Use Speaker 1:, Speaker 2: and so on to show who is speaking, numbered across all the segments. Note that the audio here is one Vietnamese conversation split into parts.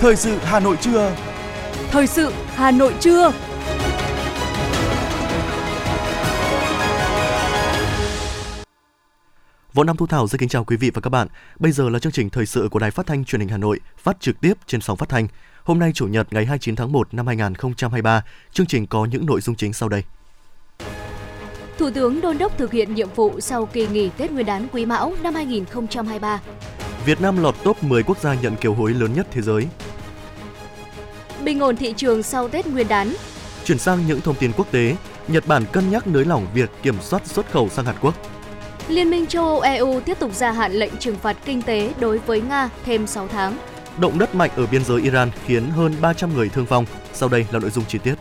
Speaker 1: Thời sự Hà Nội trưa.
Speaker 2: Thời sự Hà Nội trưa.
Speaker 3: Võ Nam Thu Thảo xin kính chào quý vị và các bạn. Bây giờ là chương trình thời sự của Đài Phát thanh Truyền hình Hà Nội, phát trực tiếp trên sóng phát thanh. Hôm nay chủ nhật ngày 29 tháng 1 năm 2023, chương trình có những nội dung chính sau đây.
Speaker 2: Thủ tướng đôn đốc thực hiện nhiệm vụ sau kỳ nghỉ Tết Nguyên đán Quý Mão năm 2023.
Speaker 3: Việt Nam lọt top 10 quốc gia nhận kiều hối lớn nhất thế giới.
Speaker 2: Bình ổn thị trường sau Tết Nguyên đán.
Speaker 3: Chuyển sang những thông tin quốc tế, Nhật Bản cân nhắc nới lỏng việc kiểm soát xuất khẩu sang Hàn Quốc.
Speaker 2: Liên minh châu Âu EU tiếp tục gia hạn lệnh trừng phạt kinh tế đối với Nga thêm 6 tháng.
Speaker 3: Động đất mạnh ở biên giới Iran khiến hơn 300 người thương vong. Sau đây là nội dung chi tiết.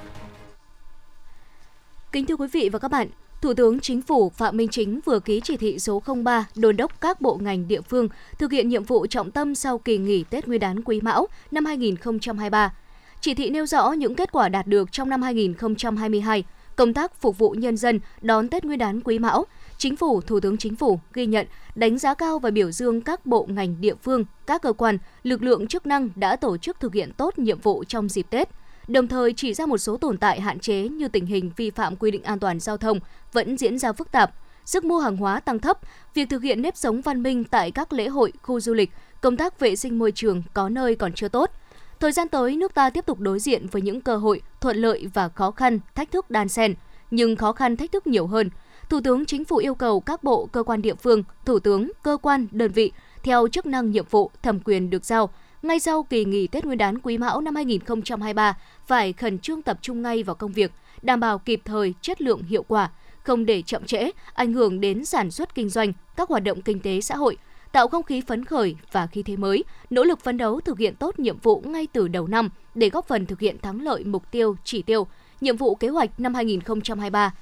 Speaker 2: Kính thưa quý vị và các bạn, Thủ tướng Chính phủ Phạm Minh Chính vừa ký chỉ thị số 03 đôn đốc các bộ ngành địa phương thực hiện nhiệm vụ trọng tâm sau kỳ nghỉ Tết Nguyên đán Quý Mão năm 2023. Chỉ thị nêu rõ những kết quả đạt được trong năm 2022, công tác phục vụ nhân dân đón Tết Nguyên đán Quý Mão, Chính phủ, Thủ tướng Chính phủ ghi nhận, đánh giá cao và biểu dương các bộ ngành địa phương, các cơ quan, lực lượng chức năng đã tổ chức thực hiện tốt nhiệm vụ trong dịp Tết, đồng thời chỉ ra một số tồn tại hạn chế như tình hình vi phạm quy định an toàn giao thông vẫn diễn ra phức tạp, sức mua hàng hóa tăng thấp, việc thực hiện nếp sống văn minh tại các lễ hội, khu du lịch, công tác vệ sinh môi trường có nơi còn chưa tốt. Thời gian tới, nước ta tiếp tục đối diện với những cơ hội, thuận lợi và khó khăn, thách thức đan xen, nhưng khó khăn thách thức nhiều hơn. Thủ tướng Chính phủ yêu cầu các bộ, cơ quan địa phương, thủ tướng, cơ quan, đơn vị theo chức năng nhiệm vụ, thẩm quyền được giao, ngay sau kỳ nghỉ Tết Nguyên đán Quý Mão năm 2023 phải khẩn trương tập trung ngay vào công việc, đảm bảo kịp thời, chất lượng hiệu quả, không để chậm trễ, ảnh hưởng đến sản xuất kinh doanh, các hoạt động kinh tế xã hội, tạo không khí phấn khởi và khí thế mới, nỗ lực phấn đấu thực hiện tốt nhiệm vụ ngay từ đầu năm để góp phần thực hiện thắng lợi mục tiêu, chỉ tiêu, nhiệm vụ kế hoạch năm 2023.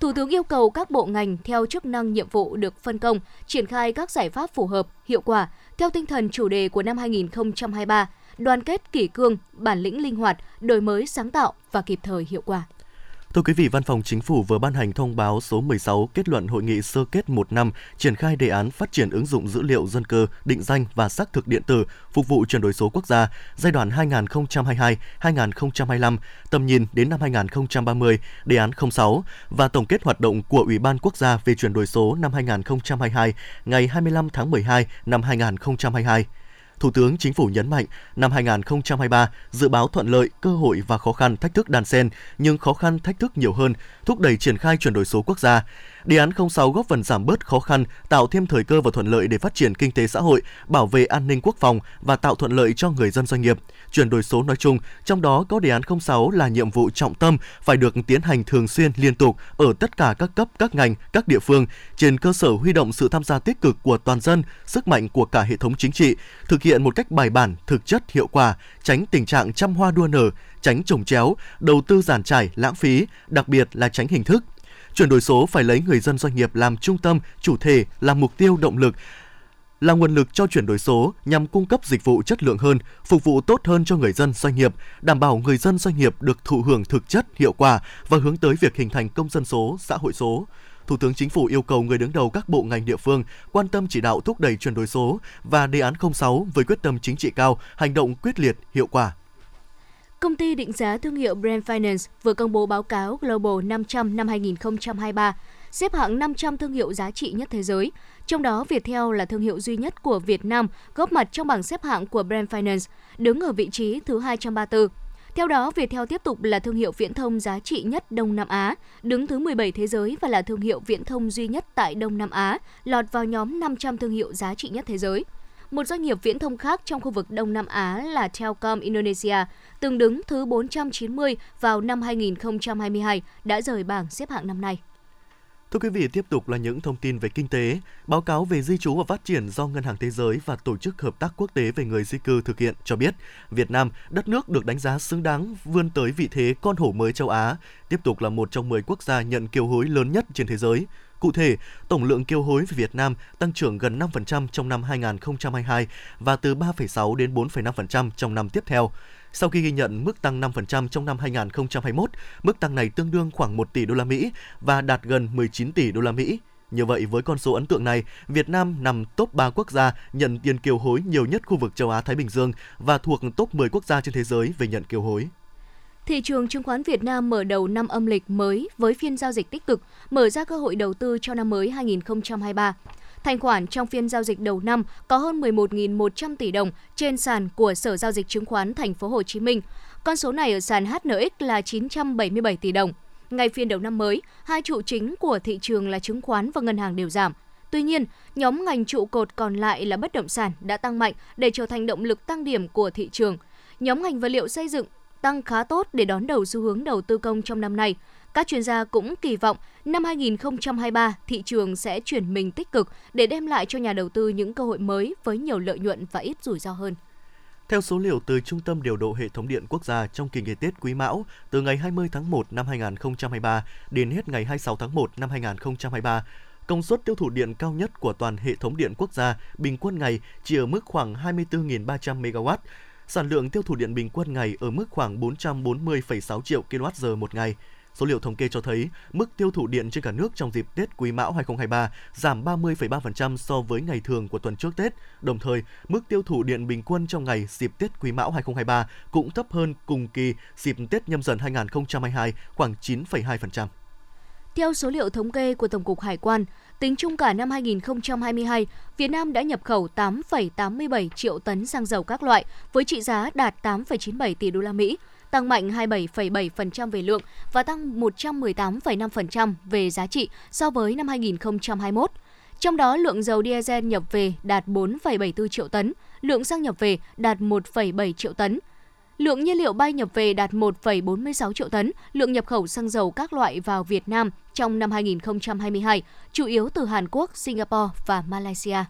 Speaker 2: Thủ tướng yêu cầu các bộ ngành theo chức năng nhiệm vụ được phân công triển khai các giải pháp phù hợp, hiệu quả theo tinh thần chủ đề của năm 2023, đoàn kết kỷ cương, bản lĩnh linh hoạt, đổi mới sáng tạo và kịp thời hiệu quả.
Speaker 3: Thưa quý vị, Văn phòng Chính phủ vừa ban hành thông báo số 16 kết luận hội nghị sơ kết một năm triển khai đề án phát triển ứng dụng dữ liệu dân cư, định danh và xác thực điện tử phục vụ chuyển đổi số quốc gia giai đoạn 2022-2025, tầm nhìn đến năm 2030, đề án 06 và tổng kết hoạt động của Ủy ban Quốc gia về chuyển đổi số năm 2022 ngày 25 tháng 12 năm 2022. Thủ tướng Chính phủ nhấn mạnh, năm 2023 dự báo thuận lợi, cơ hội và khó khăn thách thức đan xen, nhưng khó khăn thách thức nhiều hơn, thúc đẩy triển khai chuyển đổi số quốc gia. Đề án 06 góp phần giảm bớt khó khăn, tạo thêm thời cơ và thuận lợi để phát triển kinh tế xã hội, bảo vệ an ninh quốc phòng và tạo thuận lợi cho người dân doanh nghiệp. Chuyển đổi số nói chung, trong đó có đề án 06 là nhiệm vụ trọng tâm phải được tiến hành thường xuyên liên tục ở tất cả các cấp, các ngành, các địa phương trên cơ sở huy động sự tham gia tích cực của toàn dân, sức mạnh của cả hệ thống chính trị, thực hiện một cách bài bản, thực chất, hiệu quả, tránh tình trạng trăm hoa đua nở, tránh trồng chéo, đầu tư giàn trải, lãng phí, đặc biệt là tránh hình thức. Chuyển đổi số phải lấy người dân doanh nghiệp làm trung tâm, chủ thể, làm mục tiêu động lực, là nguồn lực cho chuyển đổi số nhằm cung cấp dịch vụ chất lượng hơn, phục vụ tốt hơn cho người dân doanh nghiệp, đảm bảo người dân doanh nghiệp được thụ hưởng thực chất, hiệu quả và hướng tới việc hình thành công dân số, xã hội số. Thủ tướng Chính phủ yêu cầu người đứng đầu các bộ ngành địa phương quan tâm chỉ đạo thúc đẩy chuyển đổi số và đề án 06 với quyết tâm chính trị cao, hành động quyết liệt, hiệu quả.
Speaker 2: Công ty định giá thương hiệu Brand Finance vừa công bố báo cáo Global 500 năm 2023, xếp hạng 500 thương hiệu giá trị nhất thế giới. Trong đó, Viettel là thương hiệu duy nhất của Việt Nam góp mặt trong bảng xếp hạng của Brand Finance, đứng ở vị trí thứ 234. Theo đó, Viettel tiếp tục là thương hiệu viễn thông giá trị nhất Đông Nam Á, đứng thứ 17 thế giới và là thương hiệu viễn thông duy nhất tại Đông Nam Á, lọt vào nhóm 500 thương hiệu giá trị nhất thế giới. Một doanh nghiệp viễn thông khác trong khu vực Đông Nam Á là Telkom Indonesia, từng đứng thứ 490 vào năm 2022, đã rời bảng xếp hạng năm nay.
Speaker 3: Thưa quý vị, tiếp tục là những thông tin về kinh tế. Báo cáo về di trú và phát triển do Ngân hàng Thế giới và Tổ chức Hợp tác Quốc tế về người di cư thực hiện cho biết, Việt Nam, đất nước được đánh giá xứng đáng vươn tới vị thế con hổ mới châu Á, tiếp tục là một trong 10 quốc gia nhận kiều hối lớn nhất trên thế giới. Cụ thể, tổng lượng kiều hối về Việt Nam tăng trưởng gần 5% trong năm 2022 và từ 3,6 đến 4,5% trong năm tiếp theo. Sau khi ghi nhận mức tăng 5% trong năm 2021, mức tăng này tương đương khoảng 1 tỷ đô la Mỹ và đạt gần 19 tỷ đô la Mỹ. Như vậy, với con số ấn tượng này, Việt Nam nằm top 3 quốc gia nhận tiền kiều hối nhiều nhất khu vực châu Á-Thái Bình Dương và thuộc top 10 quốc gia trên thế giới về nhận kiều hối.
Speaker 2: Thị trường chứng khoán Việt Nam mở đầu năm âm lịch mới với phiên giao dịch tích cực, mở ra cơ hội đầu tư cho năm mới 2023. Thanh khoản trong phiên giao dịch đầu năm có hơn 11.100 tỷ đồng trên sàn của Sở giao dịch chứng khoán Thành phố Hồ Chí Minh. Con số này ở sàn HNX là 977 tỷ đồng. Ngày phiên đầu năm mới, hai trụ chính của thị trường là chứng khoán và ngân hàng đều giảm. Tuy nhiên, nhóm ngành trụ cột còn lại là bất động sản đã tăng mạnh để trở thành động lực tăng điểm của thị trường. Nhóm ngành vật liệu xây dựng tăng khá tốt để đón đầu xu hướng đầu tư công trong năm nay. Các chuyên gia cũng kỳ vọng năm 2023 thị trường sẽ chuyển mình tích cực để đem lại cho nhà đầu tư những cơ hội mới với nhiều lợi nhuận và ít rủi ro hơn.
Speaker 3: Theo số liệu từ Trung tâm Điều độ Hệ thống Điện Quốc gia trong kỳ nghỉ Tết Quý Mão, từ ngày 20 tháng 1 năm 2023 đến hết ngày 26 tháng 1 năm 2023, công suất tiêu thụ điện cao nhất của toàn hệ thống điện quốc gia bình quân ngày chỉ ở mức khoảng 24.300 MW. Sản lượng tiêu thụ điện bình quân ngày ở mức khoảng 440,6 triệu kWh một ngày. Số liệu thống kê cho thấy, mức tiêu thụ điện trên cả nước trong dịp Tết Quý Mão 2023 giảm 30,3% so với ngày thường của tuần trước Tết. Đồng thời, mức tiêu thụ điện bình quân trong ngày dịp Tết Quý Mão 2023 cũng thấp hơn cùng kỳ dịp Tết Nhâm Dần 2022 khoảng 9,2%.
Speaker 2: Theo số liệu thống kê của Tổng cục Hải quan, tính chung cả năm 2022, Việt Nam đã nhập khẩu 8,87 triệu tấn xăng dầu các loại với trị giá đạt 8,97 tỷ đô la Mỹ, tăng mạnh 27,7% về lượng và tăng 118,5% về giá trị so với năm 2021. Trong đó, lượng dầu diesel nhập về đạt 4,74 triệu tấn, lượng xăng nhập về đạt 1,7 triệu tấn. Lượng nhiên liệu bay nhập về đạt 1,46 triệu tấn, lượng nhập khẩu xăng dầu các loại vào Việt Nam trong năm 2022, chủ yếu từ Hàn Quốc, Singapore và Malaysia.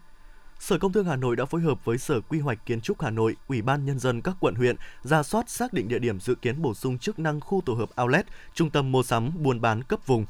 Speaker 3: Sở Công Thương Hà Nội đã phối hợp với Sở Quy hoạch Kiến trúc Hà Nội, Ủy ban Nhân dân các quận huyện ra soát xác định địa điểm dự kiến bổ sung chức năng khu tổ hợp outlet, trung tâm mua sắm, buôn bán cấp vùng.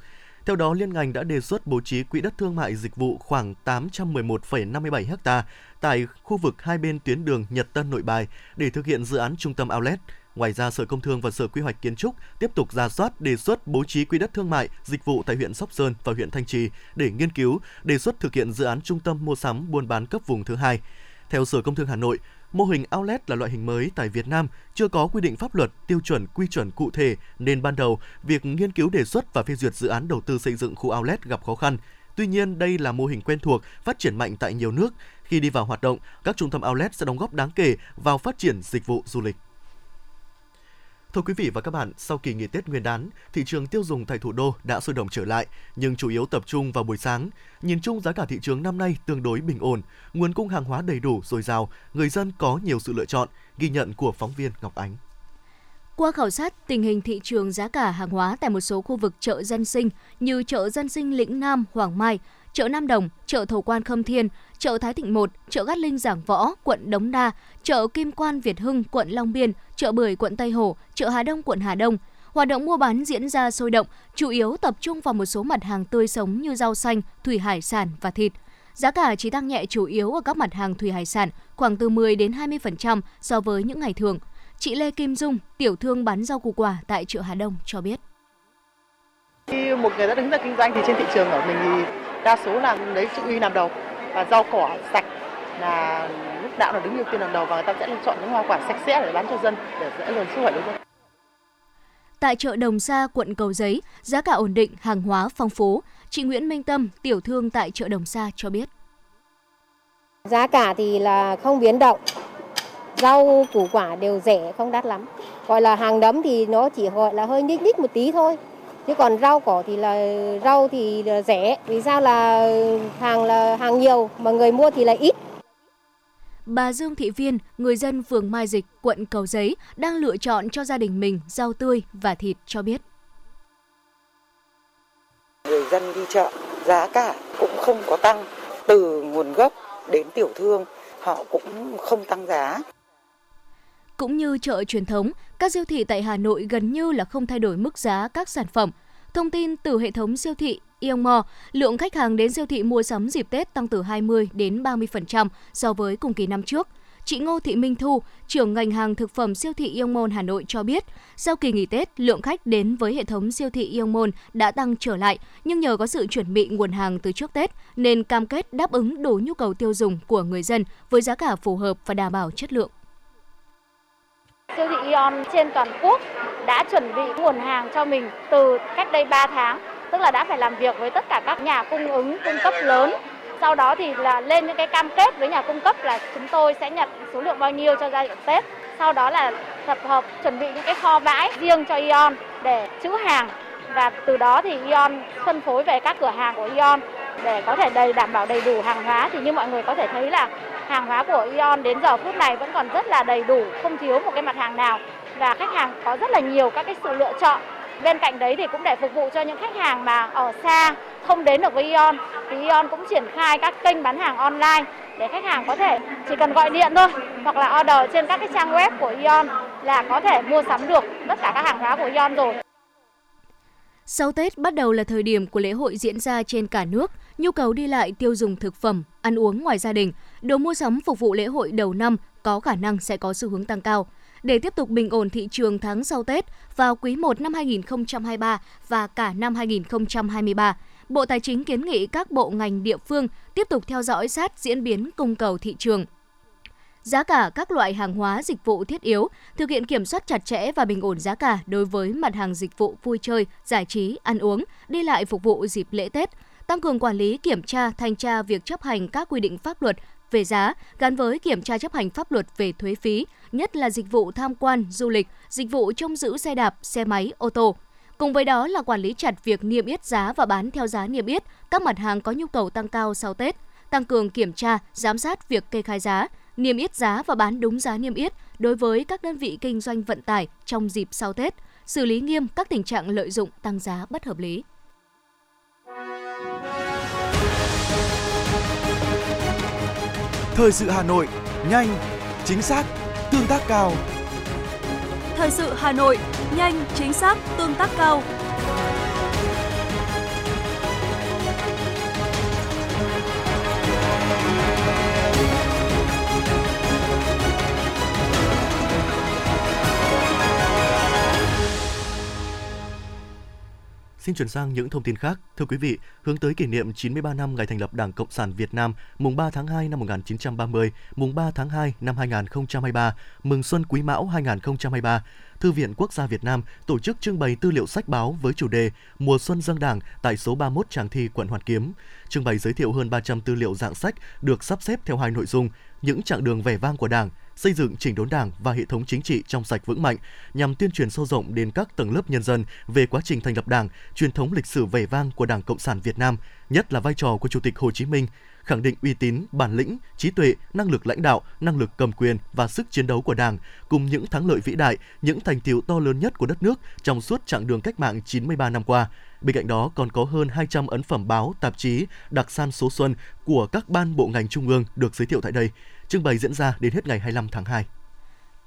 Speaker 3: Theo đó, liên ngành đã đề xuất bố trí quỹ đất thương mại dịch vụ khoảng 811,57 ha tại khu vực hai bên tuyến đường Nhật Tân Nội Bài để thực hiện dự án trung tâm outlet. Ngoài ra, Sở Công Thương và Sở Quy hoạch Kiến trúc tiếp tục ra soát đề xuất bố trí quỹ đất thương mại, dịch vụ tại huyện Sóc Sơn và huyện Thanh Trì để nghiên cứu, đề xuất thực hiện dự án trung tâm mua sắm buôn bán cấp vùng thứ hai. Theo Sở Công Thương Hà Nội, mô hình outlet là loại hình mới tại Việt Nam, chưa có quy định pháp luật, tiêu chuẩn, quy chuẩn cụ thể nên ban đầu việc nghiên cứu đề xuất và phê duyệt dự án đầu tư xây dựng khu outlet gặp khó khăn. Tuy nhiên, đây là mô hình quen thuộc, phát triển mạnh tại nhiều nước. Khi đi vào hoạt động, các trung tâm outlet sẽ đóng góp đáng kể vào phát triển dịch vụ du lịch. Thưa quý vị và các bạn, sau kỳ nghỉ Tết Nguyên đán, thị trường tiêu dùng tại thủ đô đã sôi động trở lại, nhưng chủ yếu tập trung vào buổi sáng. Nhìn chung giá cả thị trường năm nay tương đối bình ổn, nguồn cung hàng hóa đầy đủ dồi dào, người dân có nhiều sự lựa chọn, ghi nhận của phóng viên Ngọc Ánh.
Speaker 2: Qua khảo sát tình hình thị trường giá cả hàng hóa tại một số khu vực chợ dân sinh như chợ dân sinh Lĩnh Nam, Hoàng Mai, chợ Nam Đồng, chợ Thổ Quan Khâm Thiên, chợ Thái Thịnh 1, chợ Gát Linh Giảng Võ, quận Đống Đa, chợ Kim Quan Việt Hưng, quận Long Biên, chợ Bưởi, quận Tây Hồ, chợ Hà Đông, quận Hà Đông. Hoạt động mua bán diễn ra sôi động, chủ yếu tập trung vào một số mặt hàng tươi sống như rau xanh, thủy hải sản và thịt. Giá cả chỉ tăng nhẹ chủ yếu ở các mặt hàng thủy hải sản, khoảng từ 10 đến 20% so với những ngày thường. Chị Lê Kim Dung, tiểu thương bán rau củ quả tại chợ Hà Đông cho biết.
Speaker 1: Khi một người đã đứng ra kinh doanh thì trên thị trường ở mình thì đa số là lấy chữ uy làm đầu và rau cỏ sạch là lúc nào là đứng ưu tiên làm đầu và người ta sẽ lựa chọn những hoa quả sạch sẽ để bán cho dân để dễ luôn sức khỏe cho dân.
Speaker 2: Tại chợ Đồng Sa, quận Cầu Giấy, giá cả ổn định, hàng hóa phong phú. Chị Nguyễn Minh Tâm, tiểu thương tại chợ Đồng Sa cho biết.
Speaker 4: Giá cả thì là không biến động, rau củ quả đều rẻ không đắt lắm. Gọi là hàng đấm thì nó chỉ gọi là hơi nhích nhích một tí thôi. Chứ còn rau cỏ thì là rau thì là rẻ. Vì sao là hàng là hàng nhiều mà người mua thì là ít.
Speaker 2: Bà Dương Thị Viên, người dân phường Mai Dịch, quận Cầu Giấy đang lựa chọn cho gia đình mình rau tươi và thịt cho biết.
Speaker 5: Người dân đi chợ, giá cả cũng không có tăng, từ nguồn gốc đến tiểu thương họ cũng không tăng giá.
Speaker 2: Cũng như chợ truyền thống, các siêu thị tại Hà Nội gần như là không thay đổi mức giá các sản phẩm. Thông tin từ hệ thống siêu thị Yongmo, lượng khách hàng đến siêu thị mua sắm dịp Tết tăng từ 20 đến 30% so với cùng kỳ năm trước. Chị Ngô Thị Minh Thu, trưởng ngành hàng thực phẩm siêu thị Ion Mall Hà Nội cho biết, sau kỳ nghỉ Tết, lượng khách đến với hệ thống siêu thị Ion Mall đã tăng trở lại, nhưng nhờ có sự chuẩn bị nguồn hàng từ trước Tết nên cam kết đáp ứng đủ nhu cầu tiêu dùng của người dân với giá cả phù hợp và đảm bảo chất lượng.
Speaker 6: Siêu Ion trên toàn quốc đã chuẩn bị nguồn hàng cho mình từ cách đây 3 tháng, tức là đã phải làm việc với tất cả các nhà cung ứng, cung cấp lớn. Sau đó thì là lên những cái cam kết với nhà cung cấp là chúng tôi sẽ nhận số lượng bao nhiêu cho giai đoạn Tết. Sau đó là tập hợp chuẩn bị những cái kho bãi riêng cho Ion để trữ hàng và từ đó thì Ion phân phối về các cửa hàng của Ion để có thể đầy đảm bảo đầy đủ hàng hóa thì như mọi người có thể thấy là hàng hóa của Ion đến giờ phút này vẫn còn rất là đầy đủ, không thiếu một cái mặt hàng nào và khách hàng có rất là nhiều các cái sự lựa chọn. Bên cạnh đấy thì cũng để phục vụ cho những khách hàng mà ở xa không đến được với Ion thì Ion cũng triển khai các kênh bán hàng online để khách hàng có thể chỉ cần gọi điện thôi hoặc là order trên các cái trang web của Ion là có thể mua sắm được tất cả các hàng hóa của Ion rồi.
Speaker 2: Sau Tết bắt đầu là thời điểm của lễ hội diễn ra trên cả nước, nhu cầu đi lại tiêu dùng thực phẩm, ăn uống ngoài gia đình, đồ mua sắm phục vụ lễ hội đầu năm có khả năng sẽ có xu hướng tăng cao. Để tiếp tục bình ổn thị trường tháng sau Tết vào quý 1 năm 2023 và cả năm 2023, Bộ Tài chính kiến nghị các bộ ngành địa phương tiếp tục theo dõi sát diễn biến cung cầu thị trường, giá cả các loại hàng hóa dịch vụ thiết yếu, thực hiện kiểm soát chặt chẽ và bình ổn giá cả đối với mặt hàng dịch vụ vui chơi, giải trí, ăn uống, đi lại phục vụ dịp lễ Tết, tăng cường quản lý kiểm tra, thanh tra việc chấp hành các quy định pháp luật về giá gắn với kiểm tra chấp hành pháp luật về thuế phí, nhất là dịch vụ tham quan, du lịch, dịch vụ trông giữ xe đạp, xe máy, ô tô. Cùng với đó là quản lý chặt việc niêm yết giá và bán theo giá niêm yết các mặt hàng có nhu cầu tăng cao sau Tết, tăng cường kiểm tra, giám sát việc kê khai giá, niêm yết giá và bán đúng giá niêm yết đối với các đơn vị kinh doanh vận tải trong dịp sau Tết, xử lý nghiêm các tình trạng lợi dụng tăng giá bất hợp lý.
Speaker 7: Thời sự Hà Nội, nhanh, chính xác, tương tác cao.
Speaker 8: Thời sự Hà Nội, nhanh, chính xác, tương tác cao.
Speaker 3: Xin chuyển sang những thông tin khác. Thưa quý vị, hướng tới kỷ niệm 93 năm ngày thành lập Đảng Cộng sản Việt Nam, mùng 3 tháng 2 năm 1930, mùng 3 tháng 2 năm 2023, mừng Xuân Quý Mão 2023, Thư viện Quốc gia Việt Nam tổ chức trưng bày tư liệu sách báo với chủ đề Mùa xuân dân Đảng tại số 31 Tràng Thi, quận Hoàn Kiếm. Trưng bày giới thiệu hơn 300 tư liệu dạng sách được sắp xếp theo hai nội dung: những chặng đường vẻ vang của Đảng, xây dựng chỉnh đốn Đảng và hệ thống chính trị trong sạch vững mạnh nhằm tuyên truyền sâu rộng đến các tầng lớp nhân dân về quá trình thành lập Đảng, truyền thống lịch sử vẻ vang của Đảng Cộng sản Việt Nam, nhất là vai trò của Chủ tịch Hồ Chí Minh, khẳng định uy tín, bản lĩnh, trí tuệ, năng lực lãnh đạo, năng lực cầm quyền và sức chiến đấu của Đảng, cùng những thắng lợi vĩ đại, những thành tiệu to lớn nhất của đất nước trong suốt chặng đường cách mạng 93 năm qua. Bên cạnh đó còn có hơn 200 ấn phẩm báo, tạp chí, đặc san số xuân của các ban bộ ngành trung ương được giới thiệu tại đây. Trưng bày diễn ra đến hết ngày 25 tháng 2.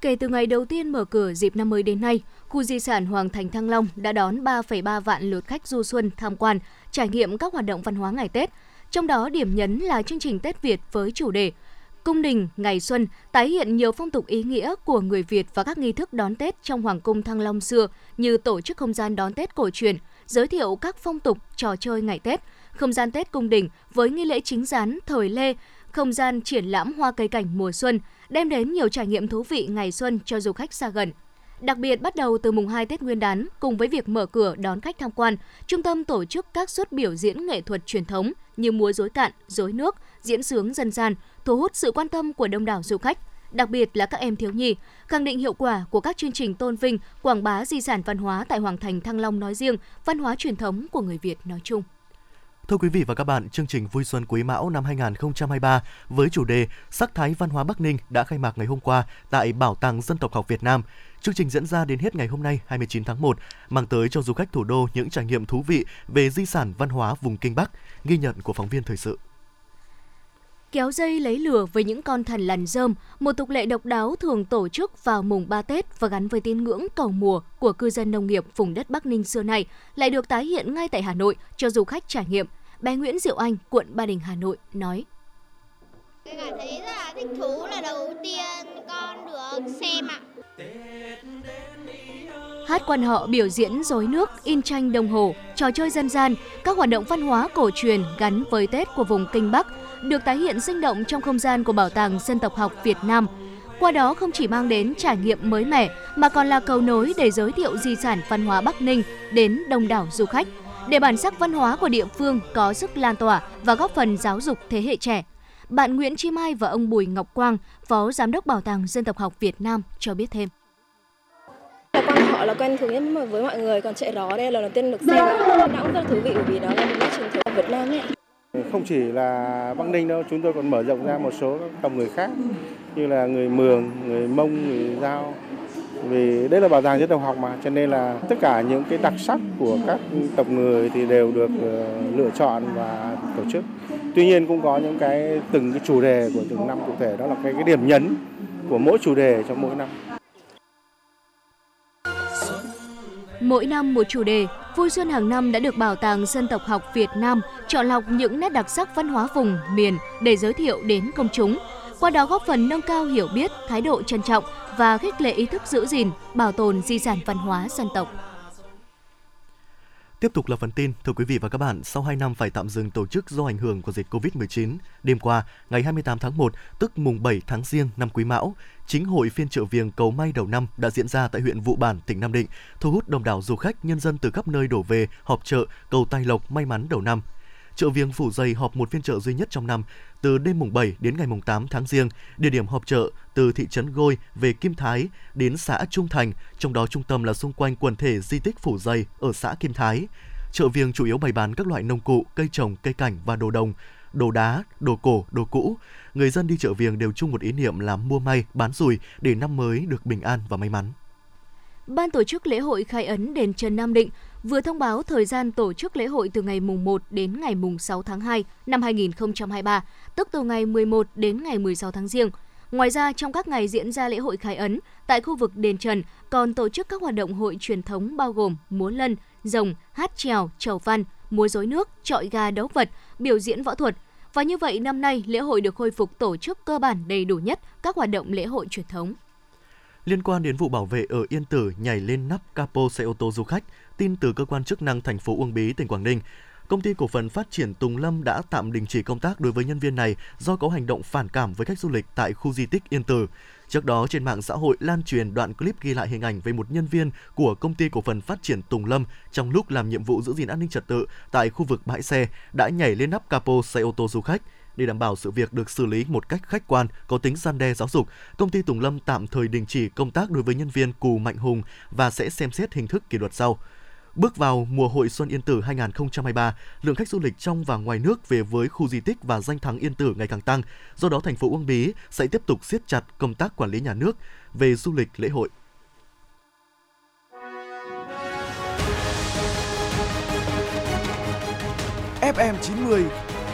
Speaker 2: Kể từ ngày đầu tiên mở cửa dịp năm mới đến nay, khu di sản Hoàng Thành Thăng Long đã đón 3,3 vạn lượt khách du xuân tham quan, trải nghiệm các hoạt động văn hóa ngày Tết. Trong đó điểm nhấn là chương trình Tết Việt với chủ đề Cung đình ngày xuân tái hiện nhiều phong tục ý nghĩa của người Việt và các nghi thức đón Tết trong Hoàng cung Thăng Long xưa như tổ chức không gian đón Tết cổ truyền, giới thiệu các phong tục, trò chơi ngày Tết, không gian Tết cung đình với nghi lễ chính gián thời Lê, không gian triển lãm hoa cây cảnh mùa xuân, đem đến nhiều trải nghiệm thú vị ngày xuân cho du khách xa gần. Đặc biệt bắt đầu từ mùng 2 Tết Nguyên đán, cùng với việc mở cửa đón khách tham quan, trung tâm tổ chức các suất biểu diễn nghệ thuật truyền thống như múa rối cạn, rối nước, diễn sướng dân gian, thu hút sự quan tâm của đông đảo du khách, đặc biệt là các em thiếu nhi, khẳng định hiệu quả của các chương trình tôn vinh, quảng bá di sản văn hóa tại Hoàng Thành Thăng Long nói riêng, văn hóa truyền thống của người Việt nói chung.
Speaker 3: Thưa quý vị và các bạn, chương trình Vui Xuân Quý Mão năm 2023 với chủ đề Sắc thái văn hóa Bắc Ninh đã khai mạc ngày hôm qua tại Bảo tàng Dân tộc học Việt Nam. Chương trình diễn ra đến hết ngày hôm nay 29 tháng 1, mang tới cho du khách thủ đô những trải nghiệm thú vị về di sản văn hóa vùng Kinh Bắc, ghi nhận của phóng viên thời sự.
Speaker 2: Kéo dây lấy lửa với những con thần lằn rơm, một tục lệ độc đáo thường tổ chức vào mùng 3 Tết và gắn với tín ngưỡng cầu mùa của cư dân nông nghiệp vùng đất Bắc Ninh xưa này lại được tái hiện ngay tại Hà Nội cho du khách trải nghiệm. Bé Nguyễn Diệu Anh, quận Ba Đình, Hà Nội nói.
Speaker 9: Tôi cảm thấy rất là thích thú là đầu tiên con được xem ạ.
Speaker 2: Hát quan họ biểu diễn rối nước, in tranh đồng hồ, trò chơi dân gian, các hoạt động văn hóa cổ truyền gắn với Tết của vùng Kinh Bắc được tái hiện sinh động trong không gian của Bảo tàng Dân tộc học Việt Nam. Qua đó không chỉ mang đến trải nghiệm mới mẻ mà còn là cầu nối để giới thiệu di sản văn hóa Bắc Ninh đến đông đảo du khách, để bản sắc văn hóa của địa phương có sức lan tỏa và góp phần giáo dục thế hệ trẻ. Bạn Nguyễn Chi Mai và ông Bùi Ngọc Quang, Phó Giám đốc Bảo tàng Dân tộc học Việt Nam cho biết thêm.
Speaker 10: Quan họ là quen thuộc nhất với mọi người, còn chạy đó đây là lần đầu tiên được xem. Nó cũng rất là thú vị vì đó là một nét truyền thống Việt Nam ấy.
Speaker 11: Không chỉ là Bắc Ninh đâu, chúng tôi còn mở rộng ra một số tộc người khác như là người Mường, người Mông, người Giao. Vì đây là bảo tàng dân tộc học mà, cho nên là tất cả những cái đặc sắc của các tộc người thì đều được ờ, lựa chọn và tổ chức. Tuy nhiên cũng có những cái từng cái chủ đề của từng năm cụ thể đó là cái cái điểm nhấn của mỗi chủ đề trong mỗi năm.
Speaker 2: Mỗi năm một chủ đề, Vui Xuân hàng năm đã được Bảo tàng Dân tộc học Việt Nam chọn lọc những nét đặc sắc văn hóa vùng, miền để giới thiệu đến công chúng. Qua đó góp phần nâng cao hiểu biết, thái độ trân trọng và khích lệ ý thức giữ gìn, bảo tồn di sản văn hóa dân tộc.
Speaker 3: Tiếp tục là phần tin, thưa quý vị và các bạn, sau 2 năm phải tạm dừng tổ chức do ảnh hưởng của dịch Covid-19, đêm qua, ngày 28 tháng 1, tức mùng 7 tháng Giêng năm Quý Mão, chính hội phiên chợ viềng cầu may đầu năm đã diễn ra tại huyện Vụ Bản, tỉnh Nam Định, thu hút đông đảo du khách, nhân dân từ khắp nơi đổ về họp chợ cầu tài lộc may mắn đầu năm. Chợ Viếng Phủ dày họp một phiên chợ duy nhất trong năm, từ đêm mùng 7 đến ngày mùng 8 tháng Giêng. Địa điểm họp chợ từ thị trấn Gôi về Kim Thái đến xã Trung Thành, trong đó trung tâm là xung quanh quần thể di tích Phủ Dây ở xã Kim Thái. Chợ Viêng chủ yếu bày bán các loại nông cụ, cây trồng, cây cảnh và đồ đồng, đồ đá, đồ cổ, đồ cũ. Người dân đi chợ Viêng đều chung một ý niệm là mua may, bán rủi để năm mới được bình an và may mắn.
Speaker 2: Ban tổ chức lễ hội khai ấn đền Trần Nam Định vừa thông báo thời gian tổ chức lễ hội từ ngày mùng 1 đến ngày mùng 6 tháng 2 năm 2023, tức từ ngày 11 đến ngày 16 tháng Giêng. Ngoài ra, trong các ngày diễn ra lễ hội khai ấn, tại khu vực đền Trần còn tổ chức các hoạt động hội truyền thống bao gồm múa lân, rồng, hát trèo, trầu văn, múa rối nước, trọi gà đấu vật, biểu diễn võ thuật. Và như vậy, năm nay, lễ hội được khôi phục tổ chức cơ bản đầy đủ nhất các hoạt động lễ hội truyền thống.
Speaker 3: Liên quan đến vụ bảo vệ ở Yên Tử nhảy lên nắp capo xe ô tô du khách, tin từ cơ quan chức năng thành phố Uông Bí, tỉnh Quảng Ninh, Công ty cổ phần phát triển Tùng Lâm đã tạm đình chỉ công tác đối với nhân viên này do có hành động phản cảm với khách du lịch tại khu di tích Yên Tử. Trước đó trên mạng xã hội lan truyền đoạn clip ghi lại hình ảnh về một nhân viên của công ty cổ phần phát triển Tùng Lâm trong lúc làm nhiệm vụ giữ gìn an ninh trật tự tại khu vực bãi xe đã nhảy lên nắp capo xe ô tô du khách. Để đảm bảo sự việc được xử lý một cách khách quan, có tính gian đe giáo dục, công ty Tùng Lâm tạm thời đình chỉ công tác đối với nhân viên Cù Mạnh Hùng và sẽ xem xét hình thức kỷ luật sau. Bước vào mùa hội Xuân Yên Tử 2023, lượng khách du lịch trong và ngoài nước về với khu di tích và danh thắng Yên Tử ngày càng tăng. Do đó, thành phố Uông Bí sẽ tiếp tục siết chặt công tác quản lý nhà nước về du lịch lễ hội.
Speaker 7: FM 90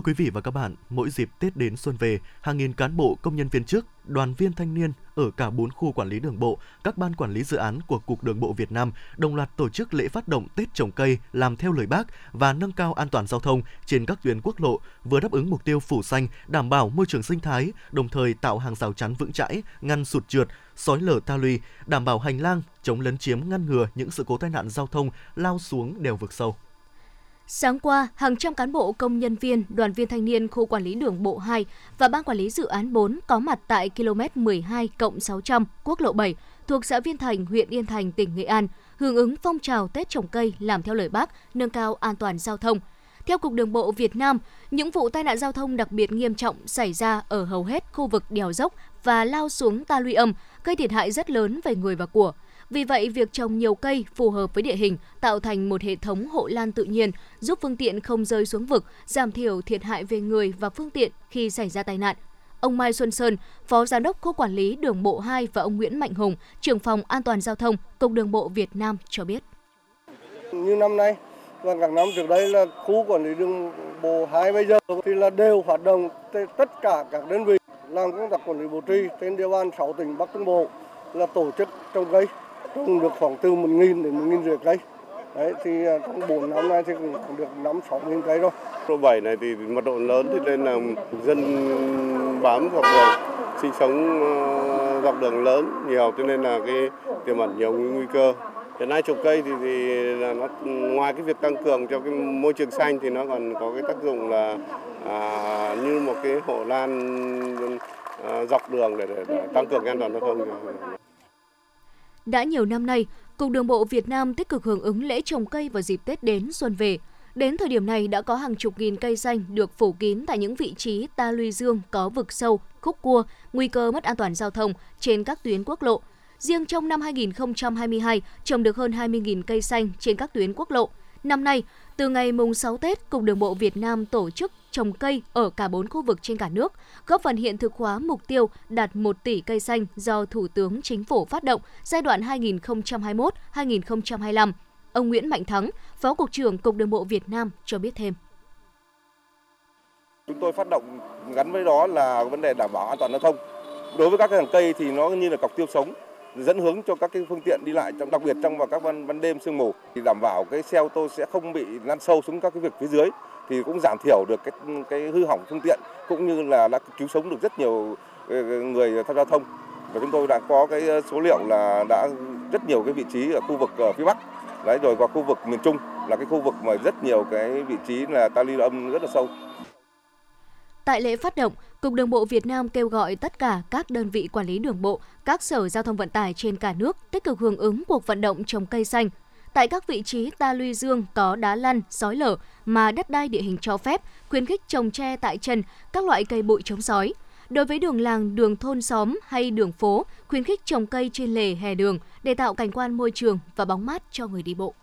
Speaker 3: Thưa quý vị và các bạn, mỗi dịp Tết đến xuân về, hàng nghìn cán bộ, công nhân viên chức, đoàn viên thanh niên ở cả 4 khu quản lý đường bộ, các ban quản lý dự án của Cục Đường bộ Việt Nam đồng loạt tổ chức lễ phát động Tết trồng cây làm theo lời Bác và nâng cao an toàn giao thông trên các tuyến quốc lộ, vừa đáp ứng mục tiêu phủ xanh, đảm bảo môi trường sinh thái, đồng thời tạo hàng rào chắn vững chãi, ngăn sụt trượt, sói lở ta luy, đảm bảo hành lang, chống lấn chiếm ngăn ngừa những sự cố tai nạn giao thông lao xuống đèo vực sâu.
Speaker 2: Sáng qua, hàng trăm cán bộ công nhân viên, đoàn viên thanh niên khu quản lý đường bộ 2 và ban quản lý dự án 4 có mặt tại km 12 600 quốc lộ 7 thuộc xã Viên Thành, huyện Yên Thành, tỉnh Nghệ An, hưởng ứng phong trào Tết trồng cây làm theo lời Bác, nâng cao an toàn giao thông. Theo Cục Đường bộ Việt Nam, những vụ tai nạn giao thông đặc biệt nghiêm trọng xảy ra ở hầu hết khu vực đèo dốc và lao xuống ta luy âm, gây thiệt hại rất lớn về người và của. Vì vậy, việc trồng nhiều cây phù hợp với địa hình tạo thành một hệ thống hộ lan tự nhiên giúp phương tiện không rơi xuống vực, giảm thiểu thiệt hại về người và phương tiện khi xảy ra tai nạn. Ông Mai Xuân Sơn, Phó Giám đốc Khu Quản lý Đường bộ 2 và ông Nguyễn Mạnh Hùng, trưởng phòng An toàn Giao thông, Cục Đường bộ Việt Nam cho biết.
Speaker 12: Như năm nay, Và các năm trước đây là khu quản lý đường bộ 2 bây giờ thì là đều hoạt động tất cả các đơn vị làm công tác quản lý bộ trì trên địa bàn 6 tỉnh Bắc Trung Bộ là tổ chức trồng cây trồng được khoảng từ 1.000 đến 1.000 rưỡi cây. Đấy thì à, trong 4 năm nay thì cũng được 5 6 nghìn cây rồi.
Speaker 13: Lô 7 này thì mật độ lớn thì nên là dân bám dọc đường sinh sống ờ, dọc đường lớn nhiều cho nên là cái tiềm ẩn nhiều nguy cơ hiện nay trồng cây thì, thì là nó ngoài cái việc tăng cường cho cái môi trường xanh thì nó còn có cái tác dụng là à, như một cái hộ lan à, dọc đường để, để, để tăng cường an toàn giao thông
Speaker 2: đã nhiều năm nay, Cục Đường bộ Việt Nam tích cực hưởng ứng lễ trồng cây vào dịp Tết đến xuân về. Đến thời điểm này đã có hàng chục nghìn cây xanh được phủ kín tại những vị trí ta luy dương có vực sâu, khúc cua, nguy cơ mất an toàn giao thông trên các tuyến quốc lộ. Riêng trong năm 2022, trồng được hơn 20.000 cây xanh trên các tuyến quốc lộ. Năm nay, từ ngày mùng 6 Tết, Cục Đường bộ Việt Nam tổ chức trồng cây ở cả 4 khu vực trên cả nước, góp phần hiện thực hóa mục tiêu đạt 1 tỷ cây xanh do Thủ tướng Chính phủ phát động giai đoạn 2021-2025. Ông Nguyễn Mạnh Thắng, Phó Cục trưởng Cục Đường bộ Việt Nam cho biết thêm.
Speaker 14: Chúng tôi phát động gắn với đó là vấn đề đảm bảo an toàn giao thông. Đối với các hàng cây thì nó như là cọc tiêu sống dẫn hướng cho các cái phương tiện đi lại trong, đặc biệt trong vào các ban ban đêm sương mù. Thì đảm bảo cái xe ô tô sẽ không bị lăn sâu xuống các cái vực phía dưới, thì cũng giảm thiểu được cái cái hư hỏng phương tiện, cũng như là đã cứu sống được rất nhiều ờ, người tham gia giao thông. Và chúng tôi đã có cái ờ, số liệu là đã rất nhiều cái vị trí ở khu vực ở phía bắc. Đấy, rồi qua khu vực miền trung là cái khu vực mà rất nhiều cái vị trí là ta ly âm rất là sâu.
Speaker 2: Tại lễ phát động, Cục Đường bộ Việt Nam kêu gọi tất cả các đơn vị quản lý đường bộ, các sở giao thông vận tải trên cả nước tích cực hưởng ứng cuộc vận động trồng cây xanh. Tại các vị trí ta luy dương có đá lăn, sói lở mà đất đai địa hình cho phép, khuyến khích trồng tre tại chân, các loại cây bụi chống sói. Đối với đường làng, đường thôn xóm hay đường phố, khuyến khích trồng cây trên lề hè đường để tạo cảnh quan môi trường và bóng mát cho người đi bộ.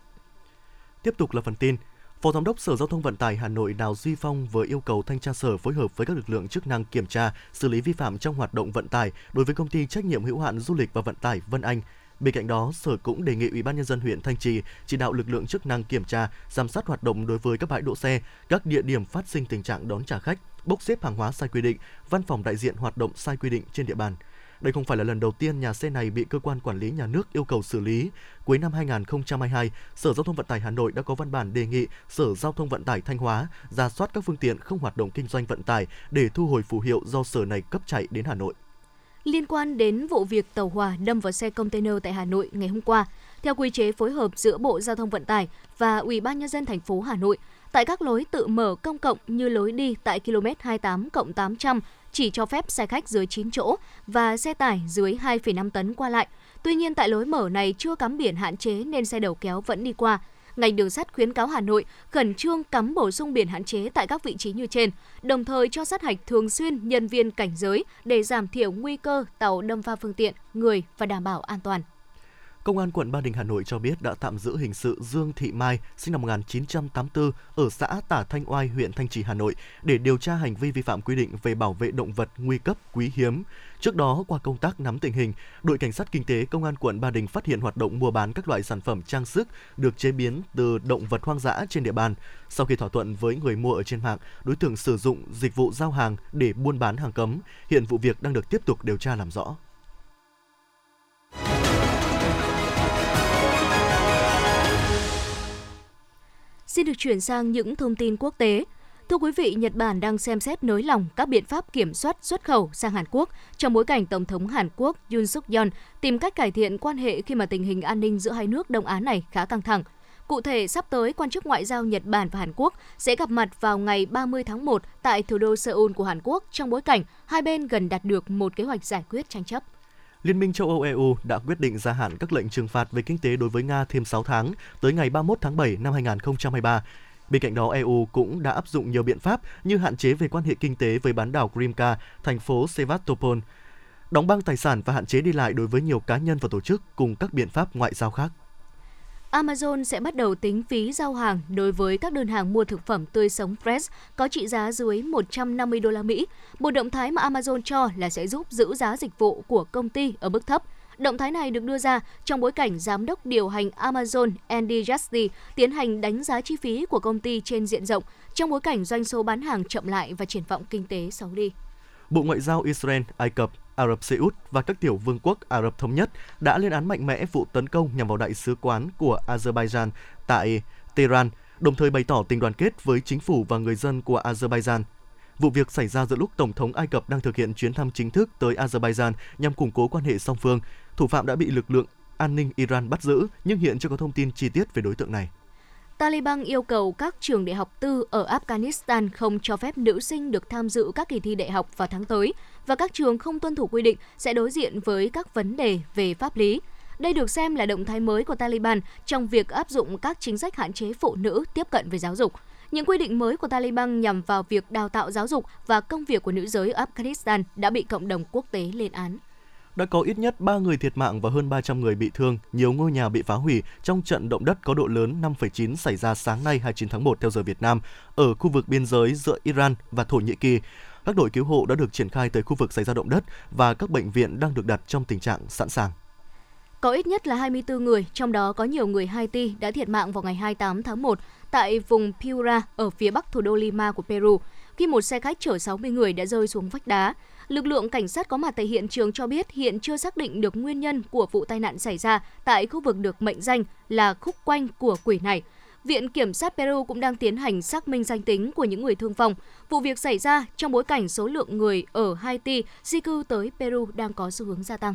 Speaker 3: Tiếp tục là phần tin. Phó Giám đốc Sở Giao thông Vận tải Hà Nội Đào Duy Phong vừa yêu cầu thanh tra sở phối hợp với các lực lượng chức năng kiểm tra, xử lý vi phạm trong hoạt động vận tải đối với công ty trách nhiệm hữu hạn du lịch và vận tải Vân Anh. Bên cạnh đó, Sở cũng đề nghị Ủy ban nhân dân huyện Thanh Trì chỉ đạo lực lượng chức năng kiểm tra, giám sát hoạt động đối với các bãi đỗ xe, các địa điểm phát sinh tình trạng đón trả khách, bốc xếp hàng hóa sai quy định, văn phòng đại diện hoạt động sai quy định trên địa bàn. Đây không phải là lần đầu tiên nhà xe này bị cơ quan quản lý nhà nước yêu cầu xử lý. Cuối năm 2022, Sở Giao thông Vận tải Hà Nội đã có văn bản đề nghị Sở Giao thông Vận tải Thanh Hóa ra soát các phương tiện không hoạt động kinh doanh vận tải để thu hồi phù hiệu do sở này cấp chạy đến Hà Nội.
Speaker 2: Liên quan đến vụ việc tàu hỏa đâm vào xe container tại Hà Nội ngày hôm qua, theo quy chế phối hợp giữa Bộ Giao thông Vận tải và Ủy ban nhân dân thành phố Hà Nội, tại các lối tự mở công cộng như lối đi tại km 28 800 chỉ cho phép xe khách dưới 9 chỗ và xe tải dưới 2,5 tấn qua lại. Tuy nhiên tại lối mở này chưa cắm biển hạn chế nên xe đầu kéo vẫn đi qua. Ngành đường sắt khuyến cáo Hà Nội khẩn trương cắm bổ sung biển hạn chế tại các vị trí như trên, đồng thời cho sát hạch thường xuyên nhân viên cảnh giới để giảm thiểu nguy cơ tàu đâm va phương tiện, người và đảm bảo an toàn.
Speaker 3: Công an quận Ba Đình Hà Nội cho biết đã tạm giữ hình sự Dương Thị Mai, sinh năm 1984, ở xã Tả Thanh Oai, huyện Thanh Trì, Hà Nội, để điều tra hành vi vi phạm quy định về bảo vệ động vật nguy cấp quý hiếm. Trước đó, qua công tác nắm tình hình, đội cảnh sát kinh tế Công an quận Ba Đình phát hiện hoạt động mua bán các loại sản phẩm trang sức được chế biến từ động vật hoang dã trên địa bàn. Sau khi thỏa thuận với người mua ở trên mạng, đối tượng sử dụng dịch vụ giao hàng để buôn bán hàng cấm. Hiện vụ việc đang được tiếp tục điều tra làm rõ.
Speaker 2: Xin được chuyển sang những thông tin quốc tế. Thưa quý vị, Nhật Bản đang xem xét nới lỏng các biện pháp kiểm soát xuất khẩu sang Hàn Quốc trong bối cảnh Tổng thống Hàn Quốc Yoon suk yeol tìm cách cải thiện quan hệ khi mà tình hình an ninh giữa hai nước Đông Á này khá căng thẳng. Cụ thể, sắp tới, quan chức ngoại giao Nhật Bản và Hàn Quốc sẽ gặp mặt vào ngày 30 tháng 1 tại thủ đô Seoul của Hàn Quốc trong bối cảnh hai bên gần đạt được một kế hoạch giải quyết tranh chấp.
Speaker 3: Liên minh châu Âu EU đã quyết định gia hạn các lệnh trừng phạt về kinh tế đối với Nga thêm 6 tháng, tới ngày 31 tháng 7 năm 2023. Bên cạnh đó, EU cũng đã áp dụng nhiều biện pháp như hạn chế về quan hệ kinh tế với bán đảo Crimea, thành phố Sevastopol, đóng băng tài sản và hạn chế đi lại đối với nhiều cá nhân và tổ chức cùng các biện pháp ngoại giao khác.
Speaker 2: Amazon sẽ bắt đầu tính phí giao hàng đối với các đơn hàng mua thực phẩm tươi sống fresh có trị giá dưới 150 đô la Mỹ. Một động thái mà Amazon cho là sẽ giúp giữ giá dịch vụ của công ty ở mức thấp. Động thái này được đưa ra trong bối cảnh giám đốc điều hành Amazon Andy Jassy tiến hành đánh giá chi phí của công ty trên diện rộng trong bối cảnh doanh số bán hàng chậm lại và triển vọng kinh tế xấu đi.
Speaker 3: Bộ Ngoại giao Israel, Ai Cập, Ả Rập Xê Út và các tiểu vương quốc Ả Rập Thống Nhất đã lên án mạnh mẽ vụ tấn công nhằm vào đại sứ quán của Azerbaijan tại Tehran, đồng thời bày tỏ tình đoàn kết với chính phủ và người dân của Azerbaijan. Vụ việc xảy ra giữa lúc Tổng thống Ai Cập đang thực hiện chuyến thăm chính thức tới Azerbaijan nhằm củng cố quan hệ song phương. Thủ phạm đã bị lực lượng an ninh Iran bắt giữ, nhưng hiện chưa có thông tin chi tiết về đối tượng này.
Speaker 2: Taliban yêu cầu các trường đại học tư ở Afghanistan không cho phép nữ sinh được tham dự các kỳ thi đại học vào tháng tới và các trường không tuân thủ quy định sẽ đối diện với các vấn đề về pháp lý. Đây được xem là động thái mới của Taliban trong việc áp dụng các chính sách hạn chế phụ nữ tiếp cận với giáo dục. Những quy định mới của Taliban nhằm vào việc đào tạo giáo dục và công việc của nữ giới ở Afghanistan đã bị cộng đồng quốc tế lên án
Speaker 3: đã có ít nhất 3 người thiệt mạng và hơn 300 người bị thương, nhiều ngôi nhà bị phá hủy trong trận động đất có độ lớn 5,9 xảy ra sáng nay 29 tháng 1 theo giờ Việt Nam ở khu vực biên giới giữa Iran và Thổ Nhĩ Kỳ. Các đội cứu hộ đã được triển khai tới khu vực xảy ra động đất và các bệnh viện đang được đặt trong tình trạng sẵn sàng.
Speaker 2: Có ít nhất là 24 người, trong đó có nhiều người Haiti đã thiệt mạng vào ngày 28 tháng 1 tại vùng Piura ở phía bắc thủ đô Lima của Peru khi một xe khách chở 60 người đã rơi xuống vách đá. Lực lượng cảnh sát có mặt tại hiện trường cho biết hiện chưa xác định được nguyên nhân của vụ tai nạn xảy ra tại khu vực được mệnh danh là khúc quanh của quỷ này. Viện Kiểm sát Peru cũng đang tiến hành xác minh danh tính của những người thương vong. Vụ việc xảy ra trong bối cảnh số lượng người ở Haiti di cư tới Peru đang có xu hướng gia tăng.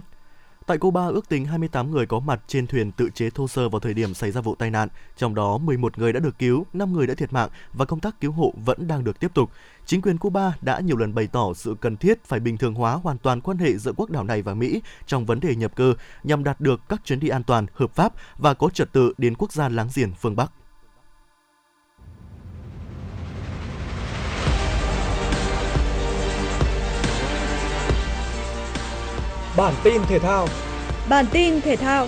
Speaker 3: Tại Cuba, ước tính 28 người có mặt trên thuyền tự chế thô sơ vào thời điểm xảy ra vụ tai nạn, trong đó 11 người đã được cứu, 5 người đã thiệt mạng và công tác cứu hộ vẫn đang được tiếp tục. Chính quyền Cuba đã nhiều lần bày tỏ sự cần thiết phải bình thường hóa hoàn toàn quan hệ giữa quốc đảo này và Mỹ trong vấn đề nhập cư nhằm đạt được các chuyến đi an toàn, hợp pháp và có trật tự đến quốc gia láng giềng phương Bắc.
Speaker 7: Bản tin thể thao.
Speaker 8: Bản tin thể thao.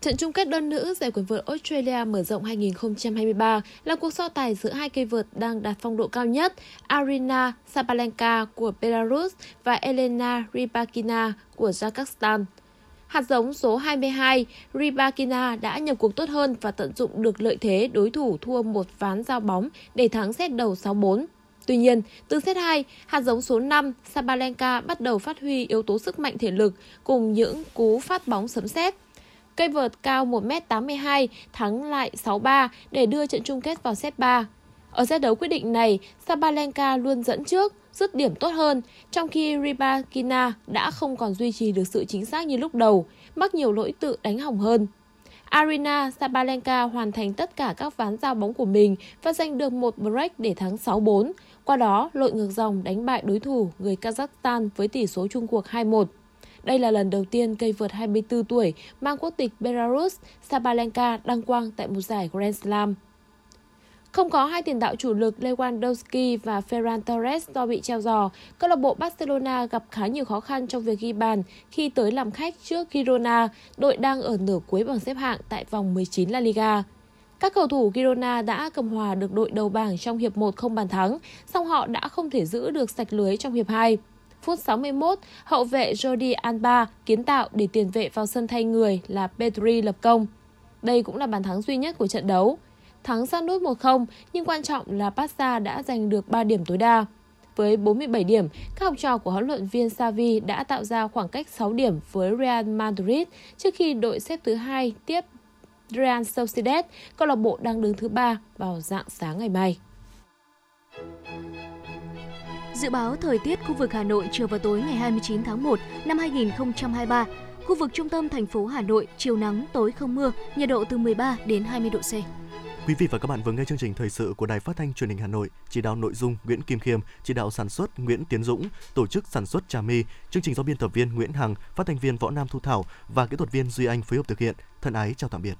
Speaker 15: Trận chung kết đơn nữ giải quần vợt Australia mở rộng 2023 là cuộc so tài giữa hai cây vợt đang đạt phong độ cao nhất, Arina Sabalenka của Belarus và Elena Rybakina của Kazakhstan. Hạt giống số 22, Ribakina đã nhập cuộc tốt hơn và tận dụng được lợi thế đối thủ thua một ván giao bóng để thắng set đầu 6-4. Tuy nhiên, từ set 2, hạt giống số 5, Sabalenka bắt đầu phát huy yếu tố sức mạnh thể lực cùng những cú phát bóng sấm sét. Cây vợt cao 1m82 thắng lại 6-3 để đưa trận chung kết vào set 3. Ở set đấu quyết định này, Sabalenka luôn dẫn trước, dứt điểm tốt hơn, trong khi Ribakina đã không còn duy trì được sự chính xác như lúc đầu, mắc nhiều lỗi tự đánh hỏng hơn. Arina Sabalenka hoàn thành tất cả các ván giao bóng của mình và giành được một break để thắng 6-4. Qua đó, lội ngược dòng đánh bại đối thủ người Kazakhstan với tỷ số chung cuộc 2-1. Đây là lần đầu tiên cây vợt 24 tuổi mang quốc tịch Belarus Sabalenka đăng quang tại một giải Grand Slam. Không có hai tiền đạo chủ lực Lewandowski và Ferran Torres do bị treo giò, câu lạc bộ Barcelona gặp khá nhiều khó khăn trong việc ghi bàn khi tới làm khách trước Girona, đội đang ở nửa cuối bảng xếp hạng tại vòng 19 La Liga. Các cầu thủ Girona đã cầm hòa được đội đầu bảng trong hiệp 1 không bàn thắng, song họ đã không thể giữ được sạch lưới trong hiệp 2. Phút 61, hậu vệ Jordi Alba kiến tạo để tiền vệ vào sân thay người là Pedri lập công. Đây cũng là bàn thắng duy nhất của trận đấu. Thắng sát nút 1-0, nhưng quan trọng là Barca đã giành được 3 điểm tối đa. Với 47 điểm, các học trò của huấn luyện viên Xavi đã tạo ra khoảng cách 6 điểm với Real Madrid trước khi đội xếp thứ hai tiếp Real Sociedad, câu lạc bộ đang đứng thứ ba vào dạng sáng ngày mai.
Speaker 2: Dự báo thời tiết khu vực Hà Nội chiều và tối ngày 29 tháng 1 năm 2023. Khu vực trung tâm thành phố Hà Nội chiều nắng, tối không mưa, nhiệt độ từ 13 đến 20 độ C.
Speaker 3: Quý vị và các bạn vừa nghe chương trình thời sự của Đài Phát thanh Truyền hình Hà Nội, chỉ đạo nội dung Nguyễn Kim Khiêm, chỉ đạo sản xuất Nguyễn Tiến Dũng, tổ chức sản xuất Trà My, chương trình do biên tập viên Nguyễn Hằng, phát thanh viên Võ Nam Thu Thảo và kỹ thuật viên Duy Anh phối hợp thực hiện. Thân ái chào tạm biệt.